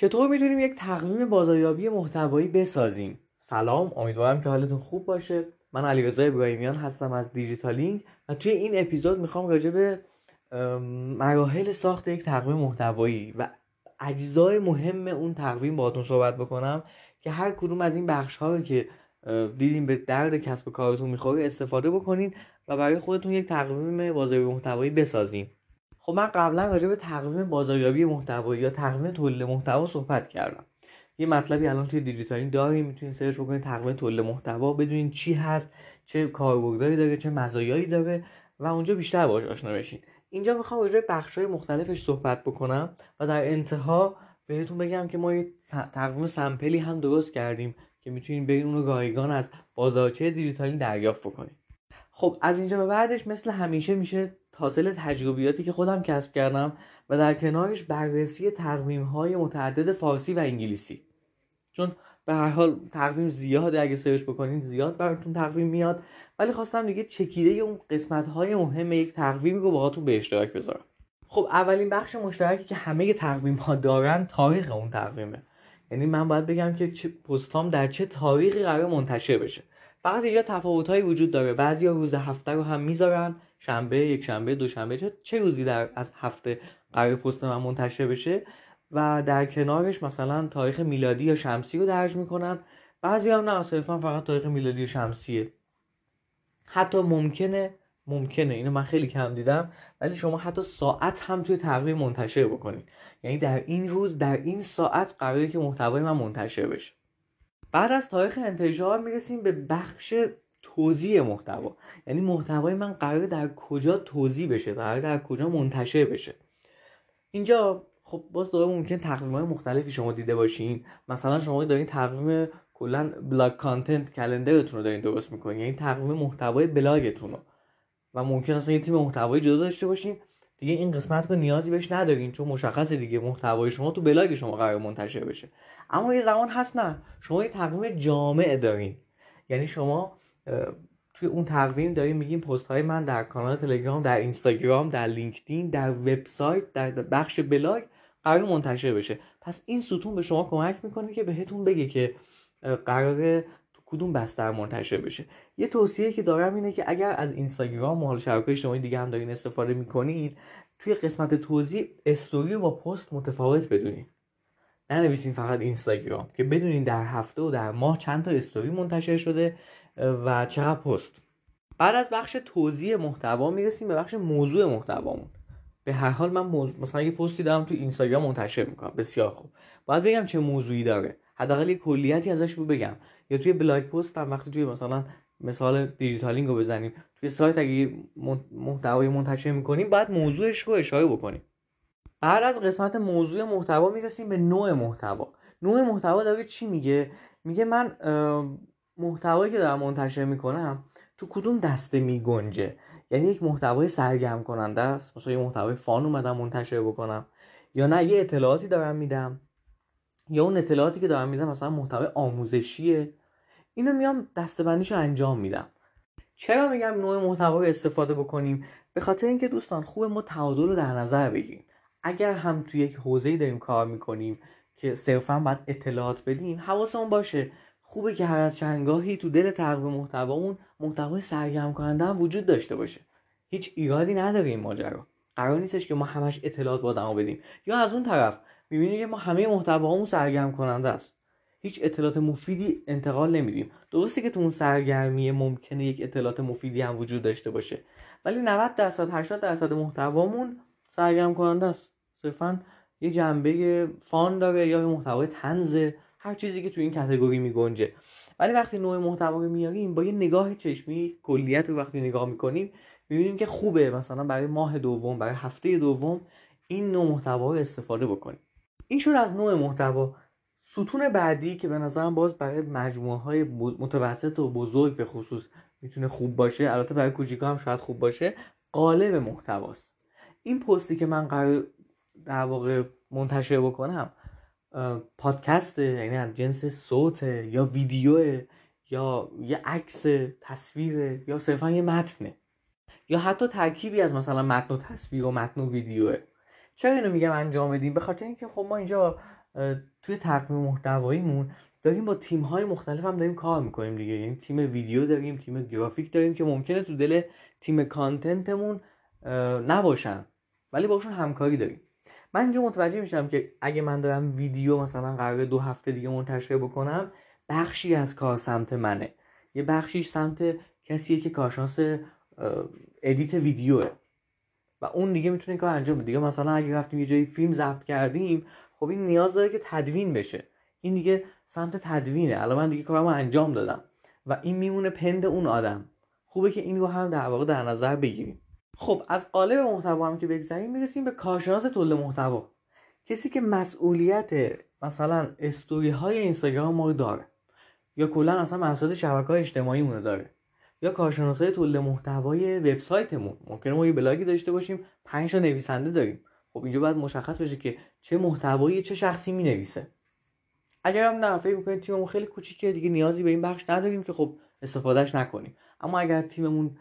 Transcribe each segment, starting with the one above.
چطور می‌تونیم یک تقویم بازاریابی محتوایی بسازیم؟ سلام امیدوارم که حالتون خوب باشه. من علیرضا ابراهیمیان هستم از دیجیتالینگ و توی این اپیزود می‌خوام راجع به مراحل ساخت یک تقویم محتوایی و اجزای مهم اون تقویم باهاتون صحبت بکنم که هر کدوم از این بخش ها رو که دیدیم به درد کسب کارتون می‌خوره استفاده بکنین و برای خودتون یک تقویم بازاریابی محتوایی بسازین. خب من قبلا راجع به تقویم بازاریابی محتوایی یا تقویم تولید محتوا صحبت کردم. یه مطلبی الان توی دیجیتالینگ داریم می‌تونید سرچ بکنید تقویم تولید محتوا بدونین چی هست چه کاربردی داره چه مزایایی داره و اونجا بیشتر باهاش آشنا بشین. اینجا می‌خوام راجع به های مختلفش صحبت بکنم و در انتها بهتون بگم که ما یه تقویم sample ی هم درست کردیم که می‌تونید برید اون رو رایگان از بازارچه دیجیتالینگ دریافت بکنید خب از اینجا به بعدش مثل همیشه میشه حاصل تجربیاتی که خودم کسب کردم و در کنارش بررسی تقویم های متعدد فارسی و انگلیسی. چون به هر حال تقویم زیاده اگه سرچ بکنید زیاد براتون تقویم میاد. ولی خواستم دیگه چکیده اون قسمت های مهم یک تقویم رو باهاتون به اشتراک بذارم. خب اولین بخش مشترکی که همه تقویم ها دارن تاریخ اون تقویمه. یعنی من باید بگم که پستام در چه تاریخی قرار منتشر بشه. فقط اینجا تفاوت روجود داره. بعضی روز هفته رو هم می‌ذارن شنبه یک شنبه دوشنبه چه چه روزی در از هفته قرار پست من منتشر بشه؟ و در کنارش مثلا تاریخ میلادی یا شمسی رو درج می‌کنن. بعضی هم نه صرفا فقط تاریخ میلادی و شمسیه. حتی ممکنه ممکنه. اینو من خیلی کم دیدم. ولی شما حتی ساعت هم توی تقویم منتشر بکنید. یعنی در این روز در این ساعت قراره که محتوای من منتشر بشه. بعد از تاریخ انتشار می‌رسیم به بخش توزیع محتوا. یعنی محتوای من قراره در کجا توزیع بشه قراره در کجا منتشر بشه. اینجا خب باز دوباره ممکن تقویم های مختلفی شما دیده باشین. مثلا شما دارین تقویم کلا blog content calendar تون رو دارین درست می‌کنین. یعنی تقویم محتوای بلاگتون رو. و ممکن اصلا یه تیم محتوایی جدا داشته باشین. دیگه این قسمت رو نیازی بهش ندارین چون مشخصه دیگه محتوای شما تو بلاگ شما قرار منتشر بشه. اما یه زمان هست نه شما یه تقویم جامع دارین. یعنی شما توی اون تقویم داریم میگیم پست های من در کانال تلگرام در اینستاگرام در لینکدین در وبسایت در بخش بلاگ قرار منتشر بشه. پس این ستون به شما کمک می‌کنه که بهتون بگه که قرار کدوم بستر منتشر بشه. یه توصیه که دارم اینه که اگر از اینستاگرام و حال شبکه اجتماعی دیگه هم دارین استفاده می‌کنید توی قسمت توضیح استوری با پست متفاوت بدونید ننویسین فقط اینستاگرام که بدونین در هفته و در ماه چند تا استوری منتشر شده و چقدر پست. بعد از بخش توزیع محتوا می‌رسیم به بخش موضوع محتوامون. به هر حال من مثلا یه پستی دارم تو اینستاگرام منتشر می‌کنم بسیار خوب. باید بگم چه موضوعی داره. حداقل یه کلیتی ازش رو بگم. یا توی blog post هم وقتی توی مثلا مثال دیجیتالینگ رو بزنیم توی سایت اگه محتوای منتشر می‌کنیم باید موضوعش رو اشاره بکنیم. بعد از قسمت موضوع محتوا می‌رسیم به نوع محتوا. نوع محتوا داره چی میگه؟ میگه من محتوایی که دارم منتشر می‌کنم تو کدوم دسته میگنجه؟ یعنی یک محتوای سرگرم کننده است. مثلا یه محتوای فان اومدم منتشر بکنم. یا نه یه اطلاعاتی دارم میدم. یا اون اطلاعاتی که دارم میدم مثلا محتوای آموزشیه اینو میام دستبندیشو انجام میدم. چرا میگم نوع محتوا رو استفاده بکنیم؟ به خاطر اینکه دوستان خوب ما تعادل رو در نظر بگیریم. اگر هم تو یک حوزه‌ای داریم کار می‌کنیم که صرفا باید اطلاعات بدیم حواسمون باشه. خوبه که هر از چندگاهی تو دل تقویم محتوامون محتوای سرگرم کننده هم وجود داشته باشه. هیچ ایرادی نداره این ماجرا. قرار نیستش که ما همش اطلاعات با بدیم. یا از اون طرف می‌بینیم که ما همه محتوامون سرگرم کننده است. هیچ اطلاعات مفیدی انتقال نمیدیم. درسته که تو اون سرگرمی ممکنه یک اطلاعات مفیدی هم وجود داشته باشه ولی 90 درصد 80 درصد محتوامون سرگرم کننده است. صرفا یه جنبه فان داره یا محتوای تنزه هر چیزی که تو این کتگوری میگنجه. ولی وقتی نوع محتوا رو میاریم با یه نگاه چشمی کلیت رو وقتی نگاه می‌کنیم می‌بینیم که خوبه. مثلا برای ماه دوم برای هفته دوم این نوع محتوا رو استفاده بکنیم. این شد از نوع محتوا. ستون بعدی که به نظرم باز برای مجموعه های متوسط و بزرگ به خصوص می‌تونه خوب باشه البته برای کوچیکا هم شاید خوب باشه قالب محتواست. این پستی که من قرار در واقع منتشر بکنم پادکست یعنی از جنس صوت یا ویدیو یا یه عکس تصویر یا صرفا یه متنه یا حتی ترکیبی از مثلا متن و تصویر و متن و ویدیوه. چرا اینو میگم انجام بدیم؟ به خاطر اینکه خب ما اینجا توی تقویم محتواییمون داریم با تیم های مختلف هم داریم کار می‌کنیم دیگه. یعنی تیم ویدیو داریم تیم گرافیک داریم که ممکنه تو دل تیم content مون نباشن. ولی باشون همکاری داریم. من اینجا متوجه میشم که اگه من دارم ویدیو مثلا قرار دو هفته دیگه منتشر بکنم بخشی از کار سمت منه. یه بخشیش سمت کسیه که کارشناس edit ویدیوه. و اون دیگه می‌تونه کار انجام بده. دیگه مثلا اگه رفتیم یه جایی فیلم ضبط کردیم خب این نیاز داره که تدوین بشه. این دیگه سمت تدوینه. الان من دیگه کارمو انجام دادم. و این میمونه پند اون آدم. خوبه که این رو هم در واقع در نظر بگیریم. خب از قالب محتوا هم که بگذریم می‌رسیم به کارشناس تولید محتوا. کسی که مسئولیت مثلا استوری های اینستاگرام ما رو داره یا کلا اصلا مسئولیت شبکه های اجتماعی مونه داره. یا کارشناس های تولید محتوای وبسایتمون. ممکنه ما یه بلاگی داشته باشیم پنج تا نویسنده داریم. خب اینجا باید مشخص بشه که چه محتوایی چه شخصی می نویسه اگر هم نه فکر می‌کنید تیممون خیلی کوچیکه دیگه نیازی به این بخش نداریم که خب استفادهش نکنیم. اما اگر تیممون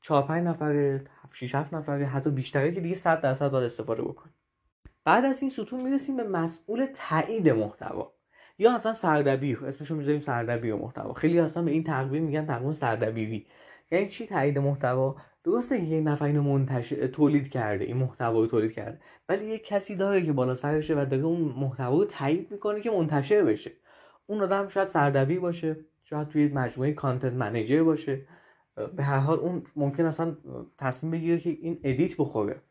4 5 نفره 6 7 نفره حتی بیشتره که دیگه 100 درصد باید استفاده بکنیم. بعد از این ستون می‌رسیم به مسئول تایید محتوا. یا اصلا سردبیر اسمشو می‌ذاریم سردبیر محتوا. خیلی اصلا به این تقویم میگن تقویم سردبیری. یعنی چی تایید محتوا؟ درسته یک نفر اینو منتشر تولید کرده این محتوا رو تولید کرده ولی یک کسی داره که بالا سرشه و داره اون محتوا رو تایید می‌کنه که منتشر بشه. اون آدم شاید سردبیر باشه شاید توی مجموعه content manager باشه. به هر حال اون ممکن اصلا تصمیم بگیره که این edit بخوره.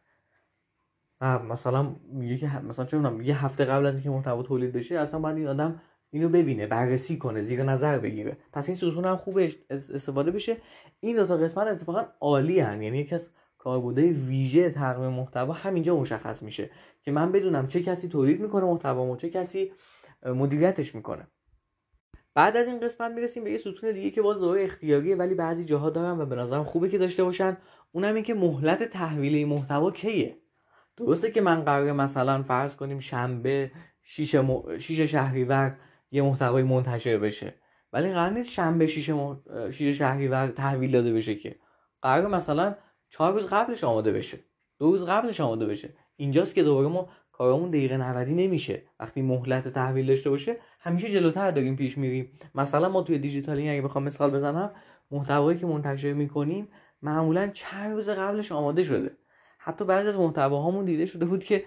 مثلا میگه که مثلا چه یه هفته قبل از اینکه محتوا تولید بشه اصلا باید این آدم اینو ببینه بررسی کنه زیر نظر بگیره. پس این ستون هم خوب استفاده بشه. این دو تا قسمت اتفاقا عالی هن. یعنی یکی از کاربردهای ویژه تقویم محتوا همینجا مشخص میشه که من بدونم چه کسی تولید می‌کنه محتوا چه کسی مدیریتش می‌کنه. بعد از این قسمت می‌رسیم به یه ستون دیگه که باز دوره اختیاریه ولی بعضی جاها دارم و به نظرم خوبه که داشته باشن. اونم این که مهلت تحویل محتوا کیه؟ درسته که من قراره مثلا فرض کنیم شنبه شیش, م... شیش شهریور یه محتوای منتشر بشه. ولی قرار نیست شنبه شیش, م... شیش شهریور تحویل داده بشه که. قرار مثلا چهار روز قبلش آماده بشه. دو روز قبلش آماده بشه. اینجاست که دوباره ما کارمون دقیقه 90 نمیشه. وقتی مهلت تحویل داشته باشه همیشه جلوتر داریم پیش میریم. مثلا ما توی دیجیتالی اگه بخوام مثال بزنم محتوایی که منتشر می‌کنیم معمولا چند روز قبلش آماده شده. حتی بعضی از محتواهامون دیده شده بود که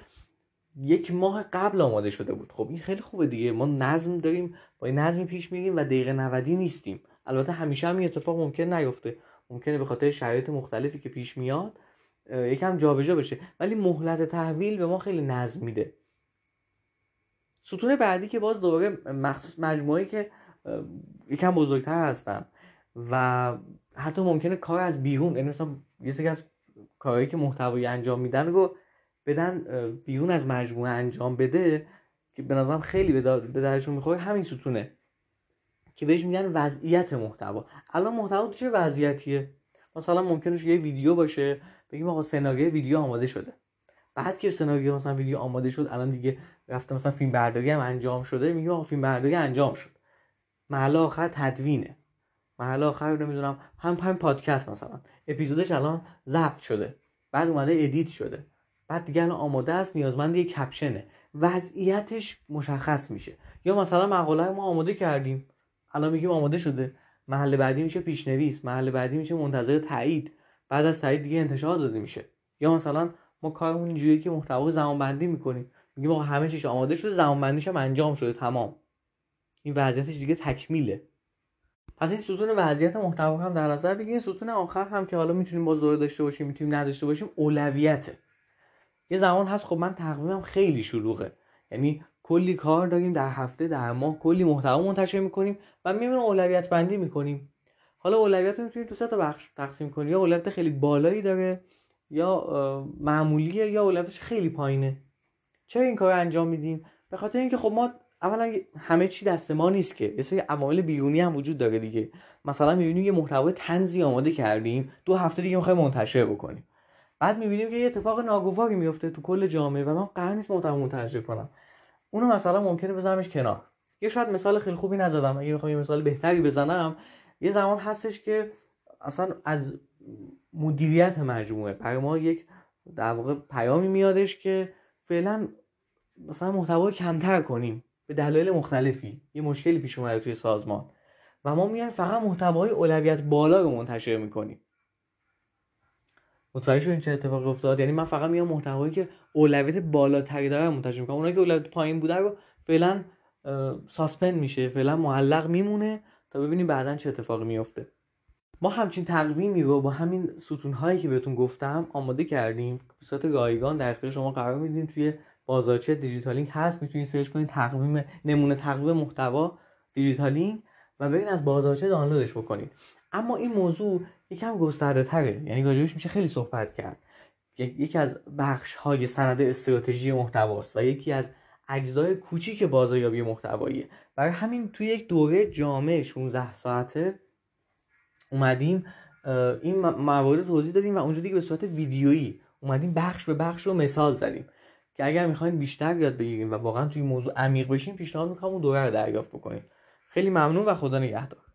یک ماه قبل آماده شده بود. خب این خیلی خوبه دیگه. ما نظم داریم با این نظمی پیش میریم و دقیقه 90 نیستیم. البته همیشه هم این اتفاق ممکن نیفته. ممکنه به خاطر شرایط مختلفی که پیش میاد یکم جابجا بشه. ولی مهلت تحویل به ما خیلی نظم میده. ستون بعدی که باز دوباره مخصوص مجموعه که یکم بزرگتر هستن و حتی ممکنه کار از بیرون یعنی مثلا یه سری از کارهایی که محتوایی انجام میدن رو بدن بیرون از مجموعه انجام بده که به نظرم خیلی به درشون می‌خوره. همین ستونه که بهش میگن وضعیت محتوا. الان محتوا تو چه وضعیتیه؟ مثلا ممکنه یه ویدیو باشه بگیم آقا سناریو ویدیو آماده شده. بعد که سناریو مثلا ویدیو آماده شد الان دیگه رفته مثلا فیلم برداری هم انجام شده میگیم آقا فیلم برداری انجام شد. محل آخر تدوینه. مرحله آخر نمی‌دونم. هم هم پادکست مثلا. اپیزودش الان ضبط شده. بعد اومده edit شده. بعد دیگه الان آماده است نیازمند یه caption ه. وضعیتش مشخص میشه. یا مثلا مقاله ما آماده کردیم. الان میگیم آماده شده. مرحله بعدی میشه پیشنویس. مرحله بعدی میشه منتظر تایید. بعد از تایید دیگه انتشار داده میشه. یا مثلا ما کارمون اینجوریه که محتوا زمان بندی می‌کنیم. میگیم آقا همه چیش آماده شده. زمان بندیش هم انجام شده. تمام. این وضعیتش دیگه تکمیله. پس این ستون وضعیت محتوا هم در نظر بگیرید ستون آخر هم که حالا می‌تونیم باز دوره داشته باشیم می‌تونیم نداشته باشیم اولویته. یه زمان هست خب من تقویمم خیلی شلوغه. یعنی کلی کار داریم در هفته در ماه کلی محتوا منتشر می‌کنیم و میمون اولویت بندی می‌کنیم. حالا اولویت رو می‌تونیم تو سه تا بخش تقسیم کنیم یا اولویت خیلی بالایی داره یا معمولیه یا اولویتش خیلی پایینه. چرا این کار انجام میدیم به خاطر اینکه خب ما اولا همه چی دست ما نیست که. یه سری عوامل بیرونی هم وجود داره دیگه. مثلا می‌بینیم یه محتوای تنزی آماده کردیم. دو هفته دیگه می‌خوایم منتشر بکنیم. بعد می‌بینیم که یه اتفاق ناگواری میفته تو کل جامعه و من قرار نیست محتوا منتشر کنم. اونو مثلا ممکنه بزنمش کنار. یه شاید مثال خیلی خوبی نزدم. اگه بخوام یه مثال بهتری بزنم. یه زمان هستش که اصلا از مدیریت مجموعه. برای ما یک در واقع پیامی میادش که فعلا مثلا محتوا کمتر کنیم. به دلایل مختلفی. یه مشکلی پیش اومده توی سازمان. و ما میایم فقط محتوای اولویت بالا رو منتشر می‌کنیم. متوجه شدین چه اتفاقی افتاد؟ یعنی من فقط میام محتوایی که اولویت بالاتری داره منتشر می‌کنم. اونایی که اولویت پایین بوده رو فعلا ساسپند میشه. فعلا معلق میمونه تا ببینیم بعدا چه اتفاقی میفته ما همچین تقویمی رو با همین ستون هایی که بهتون گفتم آماده کردیم. به صورت رایگان در اختیار شما قرار میدیم توی بازارچه دیجیتالینگ هست می‌تونید سرچ کنید تقویم نمونه تقویم محتوا دیجیتالینگ و ببین از بازارچه دانلودش بکنید. اما این موضوع یکم گسترده تره یعنی راجبش میشه خیلی صحبت کرد. یکی از بخش های سند استراتژی محتواست و یکی از اجزای کوچیک بازاریابی محتواییه. برای همین توی یک دوره جامع 16 ساعته اومدیم این موارد توضیح دادیم و اونجا دیگه به صورت ویدیویی اومدیم بخش به بخش رو مثال زدیم. که اگر می‌خواین بیشتر یاد بگیریم و واقعا توی موضوع عمیق بشین پیشنهاد می‌کنم اون دوره رو دریافت بکنید خیلی ممنون و خدا نگهدار.